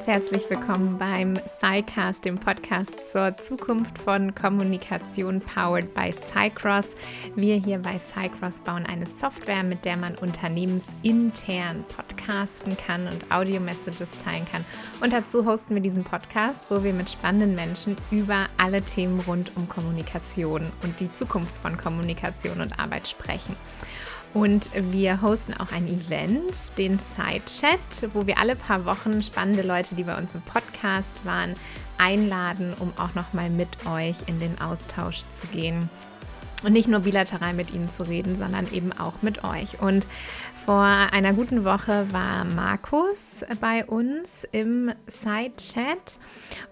ganz herzlich willkommen beim SciCast, dem Podcast zur Zukunft von Kommunikation powered by SciCross. Wir hier bei SciCross bauen eine Software, mit der man unternehmensintern podcasten kann und Audio-Messages teilen kann. Und dazu hosten wir diesen Podcast, wo wir mit spannenden Menschen über alle Themen rund um Kommunikation und die Zukunft von Kommunikation und Arbeit sprechen. Und wir hosten auch ein Event, den Sidechat, wo wir alle paar Wochen spannende Leute, die bei uns im Podcast waren, einladen, um auch nochmal mit euch in den Austausch zu gehen und nicht nur bilateral mit ihnen zu reden, sondern eben auch mit euch. Und vor einer guten Woche war Markus bei uns im Side-Chat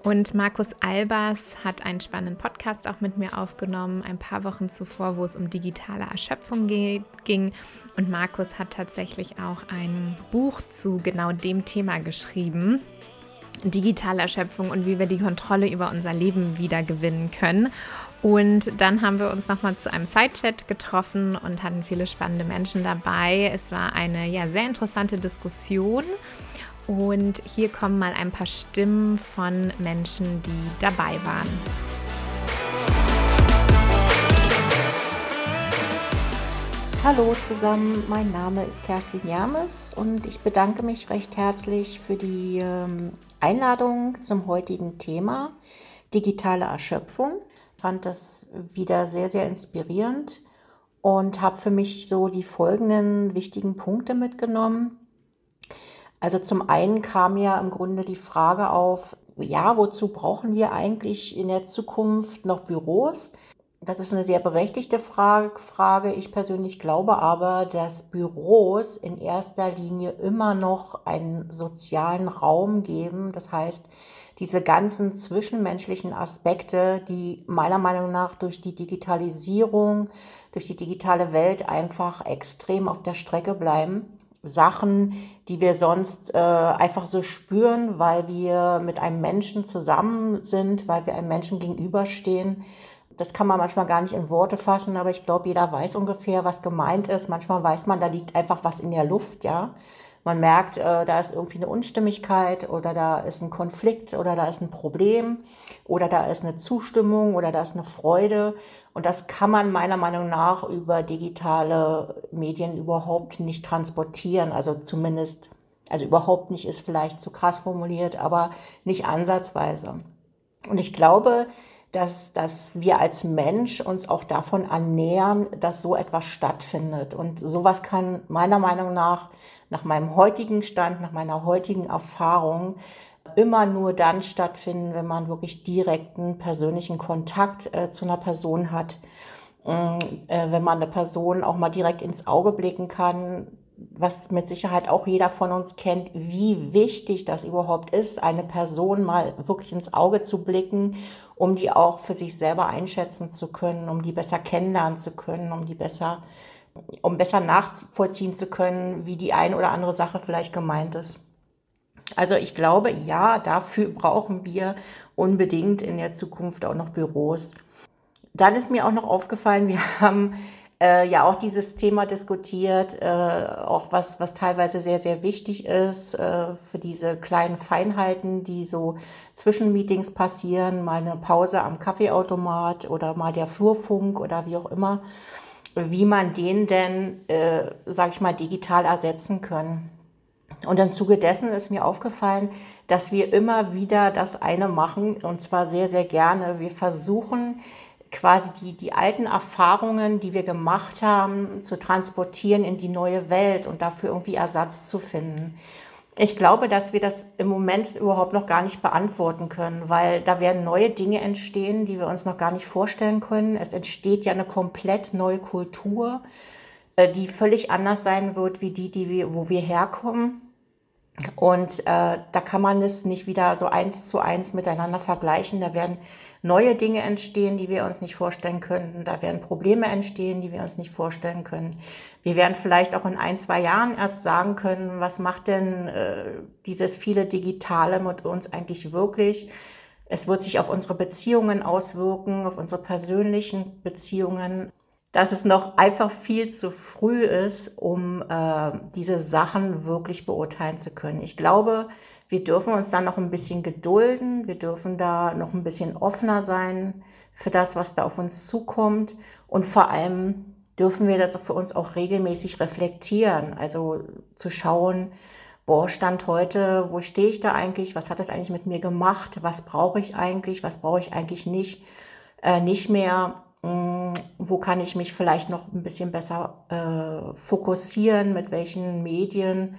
und Markus Albers hat einen spannenden Podcast auch mit mir aufgenommen, ein paar Wochen zuvor, wo es um digitale Erschöpfung ging. Und Markus hat tatsächlich auch ein Buch zu genau dem Thema geschrieben digitale Erschöpfung und wie wir die Kontrolle über unser Leben wieder gewinnen können. Und dann haben wir uns nochmal zu einem Sidechat getroffen und hatten viele spannende Menschen dabei. Es war eine ja, sehr interessante Diskussion. Und hier kommen mal ein paar Stimmen von Menschen, die dabei waren. Hallo zusammen, mein Name ist Kerstin James und ich bedanke mich recht herzlich für die ähm, Einladung zum heutigen Thema digitale Erschöpfung fand das wieder sehr, sehr inspirierend und habe für mich so die folgenden wichtigen Punkte mitgenommen. Also zum einen kam ja im Grunde die Frage auf, ja, wozu brauchen wir eigentlich in der Zukunft noch Büros? Das ist eine sehr berechtigte Frage. Ich persönlich glaube aber, dass Büros in erster Linie immer noch einen sozialen Raum geben. Das heißt, diese ganzen zwischenmenschlichen Aspekte, die meiner Meinung nach durch die Digitalisierung, durch die digitale Welt einfach extrem auf der Strecke bleiben. Sachen, die wir sonst äh, einfach so spüren, weil wir mit einem Menschen zusammen sind, weil wir einem Menschen gegenüberstehen. Das kann man manchmal gar nicht in Worte fassen, aber ich glaube, jeder weiß ungefähr, was gemeint ist. Manchmal weiß man, da liegt einfach was in der Luft, ja. Man merkt, äh, da ist irgendwie eine Unstimmigkeit oder da ist ein Konflikt oder da ist ein Problem oder da ist eine Zustimmung oder da ist eine Freude. Und das kann man meiner Meinung nach über digitale Medien überhaupt nicht transportieren. Also zumindest, also überhaupt nicht ist vielleicht zu krass formuliert, aber nicht ansatzweise. Und ich glaube, dass, dass wir als Mensch uns auch davon annähern, dass so etwas stattfindet. Und sowas kann meiner Meinung nach, nach meinem heutigen Stand, nach meiner heutigen Erfahrung, immer nur dann stattfinden, wenn man wirklich direkten persönlichen Kontakt äh, zu einer Person hat. Ähm, äh, wenn man eine Person auch mal direkt ins Auge blicken kann, was mit Sicherheit auch jeder von uns kennt, wie wichtig das überhaupt ist, eine Person mal wirklich ins Auge zu blicken, um die auch für sich selber einschätzen zu können, um die besser kennenlernen zu können, um die besser, um besser nachvollziehen zu können, wie die eine oder andere Sache vielleicht gemeint ist. Also ich glaube, ja, dafür brauchen wir unbedingt in der Zukunft auch noch Büros. Dann ist mir auch noch aufgefallen, wir haben äh, ja auch dieses Thema diskutiert, äh, auch was, was teilweise sehr, sehr wichtig ist äh, für diese kleinen Feinheiten, die so zwischen Meetings passieren, mal eine Pause am Kaffeeautomat oder mal der Flurfunk oder wie auch immer, wie man den denn, äh, sag ich mal, digital ersetzen können. Und im Zuge dessen ist mir aufgefallen, dass wir immer wieder das eine machen und zwar sehr, sehr gerne. Wir versuchen, quasi die, die alten Erfahrungen, die wir gemacht haben, zu transportieren in die neue Welt und dafür irgendwie Ersatz zu finden. Ich glaube, dass wir das im Moment überhaupt noch gar nicht beantworten können, weil da werden neue Dinge entstehen, die wir uns noch gar nicht vorstellen können. Es entsteht ja eine komplett neue Kultur, äh, die völlig anders sein wird wie die, die wir, wo wir herkommen. Und äh, da kann man es nicht wieder so eins zu eins miteinander vergleichen. Da werden neue Dinge entstehen, die wir uns nicht vorstellen könnten. Da werden Probleme entstehen, die wir uns nicht vorstellen können. Wir werden vielleicht auch in ein, zwei Jahren erst sagen können, was macht denn äh, dieses viele Digitale mit uns eigentlich wirklich? Es wird sich auf unsere Beziehungen auswirken, auf unsere persönlichen Beziehungen dass es noch einfach viel zu früh ist, um äh, diese Sachen wirklich beurteilen zu können. Ich glaube, wir dürfen uns da noch ein bisschen gedulden, wir dürfen da noch ein bisschen offener sein für das, was da auf uns zukommt. Und vor allem dürfen wir das für uns auch regelmäßig reflektieren. Also zu schauen, boah, Stand heute, wo stehe ich da eigentlich? Was hat das eigentlich mit mir gemacht? Was brauche ich eigentlich? Was brauche ich eigentlich nicht, äh, nicht mehr? Hm, wo kann ich mich vielleicht noch ein bisschen besser äh, fokussieren? Mit welchen Medien?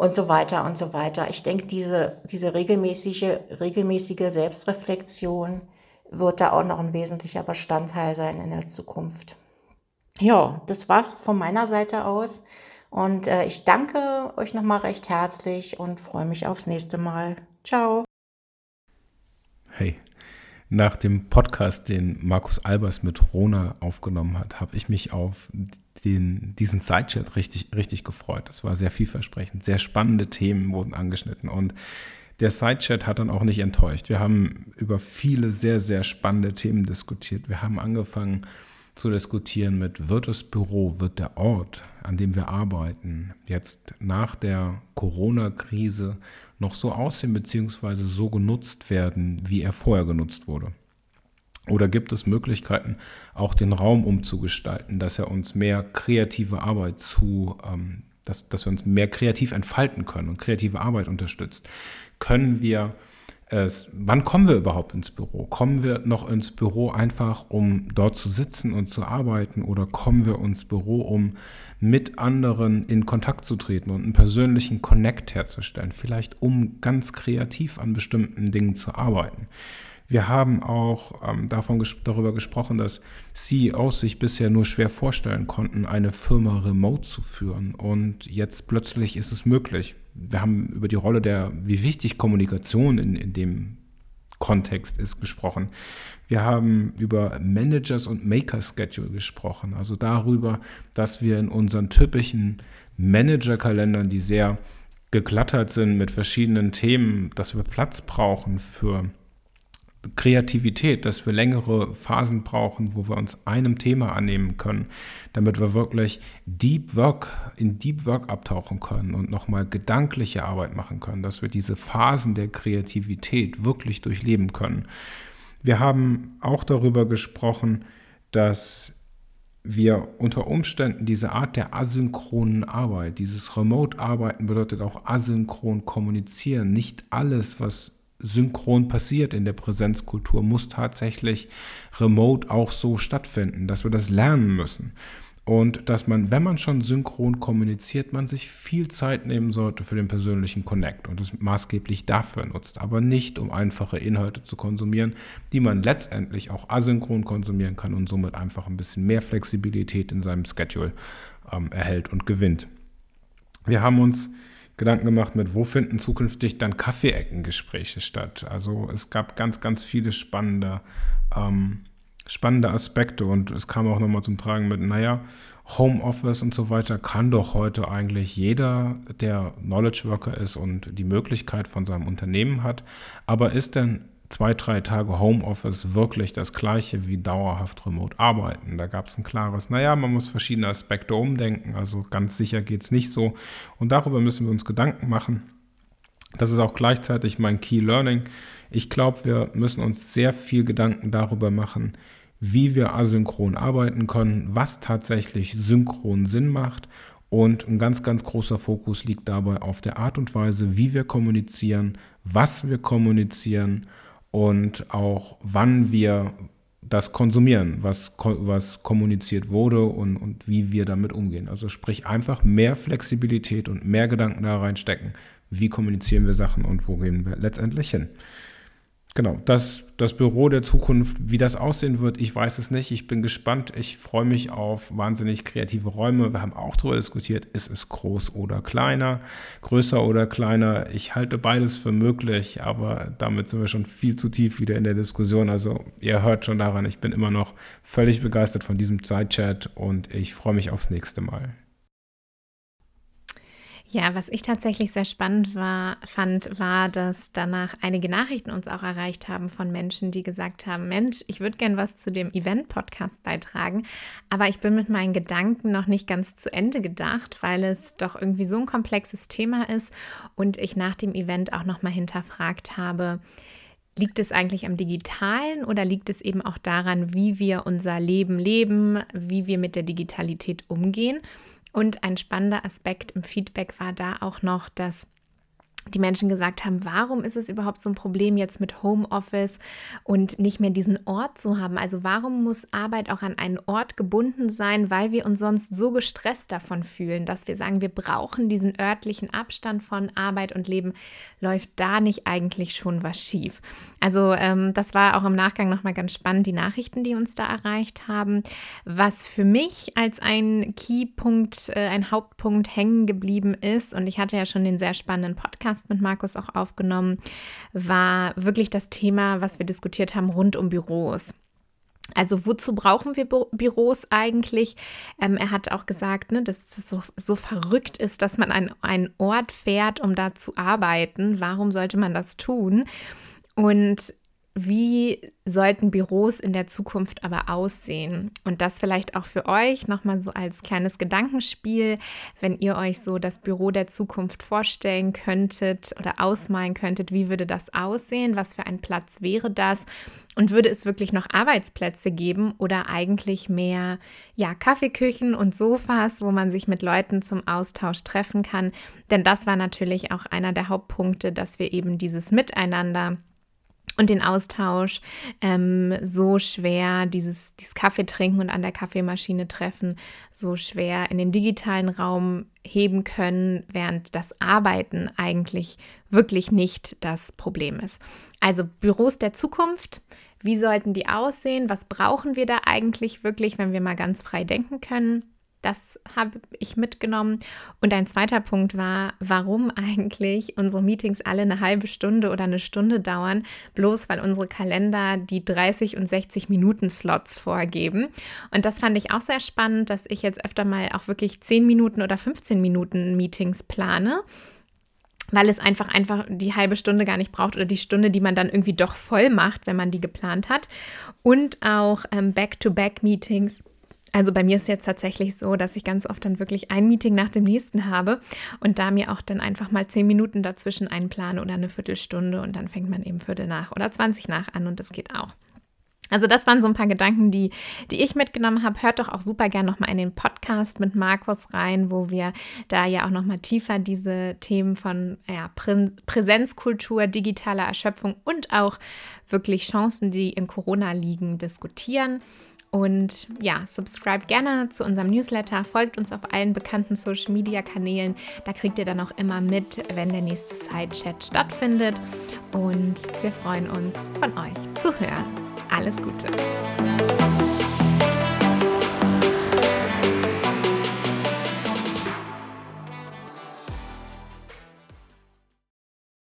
Und so weiter und so weiter. Ich denke, diese, diese regelmäßige, regelmäßige Selbstreflexion wird da auch noch ein wesentlicher Bestandteil sein in der Zukunft. Ja, das war's von meiner Seite aus. Und äh, ich danke euch nochmal recht herzlich und freue mich aufs nächste Mal. Ciao. Hey, nach dem Podcast, den Markus Albers mit Rona aufgenommen hat, habe ich mich auf den, diesen Sidechat richtig, richtig gefreut. Das war sehr vielversprechend. Sehr spannende Themen wurden angeschnitten und der Sidechat hat dann auch nicht enttäuscht. Wir haben über viele sehr, sehr spannende Themen diskutiert. Wir haben angefangen zu diskutieren mit, wird das Büro, wird der Ort, an dem wir arbeiten, jetzt nach der Corona-Krise noch so aussehen bzw. so genutzt werden, wie er vorher genutzt wurde? Oder gibt es Möglichkeiten, auch den Raum umzugestalten, dass er uns mehr kreative Arbeit zu, ähm, dass, dass wir uns mehr kreativ entfalten können und kreative Arbeit unterstützt? Können wir es, wann kommen wir überhaupt ins Büro? Kommen wir noch ins Büro einfach, um dort zu sitzen und zu arbeiten oder kommen wir ins Büro, um mit anderen in Kontakt zu treten und einen persönlichen Connect herzustellen, vielleicht um ganz kreativ an bestimmten Dingen zu arbeiten? Wir haben auch ähm, davon darüber gesprochen, dass CEOs sich bisher nur schwer vorstellen konnten, eine Firma remote zu führen. Und jetzt plötzlich ist es möglich. Wir haben über die Rolle der, wie wichtig Kommunikation in, in dem Kontext ist gesprochen. Wir haben über Managers und Maker Schedule gesprochen, also darüber, dass wir in unseren typischen Manager-Kalendern, die sehr geglattert sind mit verschiedenen Themen, dass wir Platz brauchen für Kreativität, dass wir längere Phasen brauchen, wo wir uns einem Thema annehmen können, damit wir wirklich Deep Work in Deep Work abtauchen können und nochmal gedankliche Arbeit machen können, dass wir diese Phasen der Kreativität wirklich durchleben können. Wir haben auch darüber gesprochen, dass wir unter Umständen diese Art der asynchronen Arbeit, dieses Remote-Arbeiten bedeutet auch asynchron kommunizieren. Nicht alles, was synchron passiert in der Präsenzkultur, muss tatsächlich remote auch so stattfinden, dass wir das lernen müssen. Und dass man, wenn man schon synchron kommuniziert, man sich viel Zeit nehmen sollte für den persönlichen Connect und es maßgeblich dafür nutzt, aber nicht um einfache Inhalte zu konsumieren, die man letztendlich auch asynchron konsumieren kann und somit einfach ein bisschen mehr Flexibilität in seinem Schedule ähm, erhält und gewinnt. Wir haben uns Gedanken gemacht mit, wo finden zukünftig dann Kaffeeeckengespräche statt. Also es gab ganz, ganz viele spannende, ähm, spannende Aspekte und es kam auch nochmal zum Tragen mit, naja, Homeoffice und so weiter kann doch heute eigentlich jeder, der Knowledge Worker ist und die Möglichkeit von seinem Unternehmen hat. Aber ist denn zwei, drei Tage Homeoffice wirklich das gleiche wie dauerhaft remote arbeiten. Da gab es ein klares, naja, man muss verschiedene Aspekte umdenken, also ganz sicher geht es nicht so. Und darüber müssen wir uns Gedanken machen. Das ist auch gleichzeitig mein Key Learning. Ich glaube, wir müssen uns sehr viel Gedanken darüber machen, wie wir asynchron arbeiten können, was tatsächlich synchron Sinn macht. Und ein ganz, ganz großer Fokus liegt dabei auf der Art und Weise, wie wir kommunizieren, was wir kommunizieren und auch wann wir das konsumieren, was, was kommuniziert wurde und, und wie wir damit umgehen. Also sprich einfach mehr Flexibilität und mehr Gedanken da reinstecken. Wie kommunizieren wir Sachen und wo gehen wir letztendlich hin? Genau, das, das Büro der Zukunft, wie das aussehen wird, ich weiß es nicht. Ich bin gespannt. Ich freue mich auf wahnsinnig kreative Räume. Wir haben auch darüber diskutiert, ist es groß oder kleiner, größer oder kleiner. Ich halte beides für möglich, aber damit sind wir schon viel zu tief wieder in der Diskussion. Also ihr hört schon daran, ich bin immer noch völlig begeistert von diesem Zeitchat und ich freue mich aufs nächste Mal. Ja, was ich tatsächlich sehr spannend war, fand, war, dass danach einige Nachrichten uns auch erreicht haben von Menschen, die gesagt haben, Mensch, ich würde gern was zu dem Event-Podcast beitragen, aber ich bin mit meinen Gedanken noch nicht ganz zu Ende gedacht, weil es doch irgendwie so ein komplexes Thema ist und ich nach dem Event auch nochmal hinterfragt habe, Liegt es eigentlich am digitalen oder liegt es eben auch daran, wie wir unser Leben leben, wie wir mit der Digitalität umgehen? Und ein spannender Aspekt im Feedback war da auch noch, dass die Menschen gesagt haben, warum ist es überhaupt so ein Problem jetzt mit Homeoffice und nicht mehr diesen Ort zu haben? Also warum muss Arbeit auch an einen Ort gebunden sein, weil wir uns sonst so gestresst davon fühlen, dass wir sagen, wir brauchen diesen örtlichen Abstand von Arbeit und Leben? Läuft da nicht eigentlich schon was schief? Also ähm, das war auch im Nachgang nochmal ganz spannend, die Nachrichten, die uns da erreicht haben. Was für mich als ein Keypunkt, äh, ein Hauptpunkt hängen geblieben ist, und ich hatte ja schon den sehr spannenden Podcast, Podcast mit Markus auch aufgenommen, war wirklich das Thema, was wir diskutiert haben, rund um Büros. Also wozu brauchen wir Bü Büros eigentlich? Ähm, er hat auch gesagt, ne, dass es so, so verrückt ist, dass man an einen Ort fährt, um da zu arbeiten. Warum sollte man das tun? Und wie sollten Büros in der Zukunft aber aussehen? Und das vielleicht auch für euch nochmal so als kleines Gedankenspiel, wenn ihr euch so das Büro der Zukunft vorstellen könntet oder ausmalen könntet, wie würde das aussehen? Was für ein Platz wäre das? Und würde es wirklich noch Arbeitsplätze geben oder eigentlich mehr ja, Kaffeeküchen und Sofas, wo man sich mit Leuten zum Austausch treffen kann? Denn das war natürlich auch einer der Hauptpunkte, dass wir eben dieses Miteinander und den Austausch ähm, so schwer, dieses, dieses Kaffee trinken und an der Kaffeemaschine treffen, so schwer in den digitalen Raum heben können, während das Arbeiten eigentlich wirklich nicht das Problem ist. Also Büros der Zukunft, wie sollten die aussehen? Was brauchen wir da eigentlich wirklich, wenn wir mal ganz frei denken können? Das habe ich mitgenommen. Und ein zweiter Punkt war, warum eigentlich unsere Meetings alle eine halbe Stunde oder eine Stunde dauern, bloß weil unsere Kalender die 30 und 60 Minuten Slots vorgeben. Und das fand ich auch sehr spannend, dass ich jetzt öfter mal auch wirklich 10 Minuten oder 15 Minuten Meetings plane weil es einfach einfach die halbe Stunde gar nicht braucht oder die Stunde, die man dann irgendwie doch voll macht, wenn man die geplant hat. Und auch ähm, Back-to-Back-Meetings also bei mir ist es jetzt tatsächlich so, dass ich ganz oft dann wirklich ein Meeting nach dem nächsten habe und da mir auch dann einfach mal zehn Minuten dazwischen einplane oder eine Viertelstunde und dann fängt man eben Viertel nach oder 20 nach an und das geht auch. Also das waren so ein paar Gedanken, die, die ich mitgenommen habe. Hört doch auch super gern nochmal in den Podcast mit Markus rein, wo wir da ja auch nochmal tiefer diese Themen von ja, Präsenzkultur, digitaler Erschöpfung und auch wirklich Chancen, die in Corona liegen, diskutieren. Und ja, subscribe gerne zu unserem Newsletter, folgt uns auf allen bekannten Social Media Kanälen. Da kriegt ihr dann auch immer mit, wenn der nächste Side-Chat stattfindet. Und wir freuen uns, von euch zu hören. Alles Gute!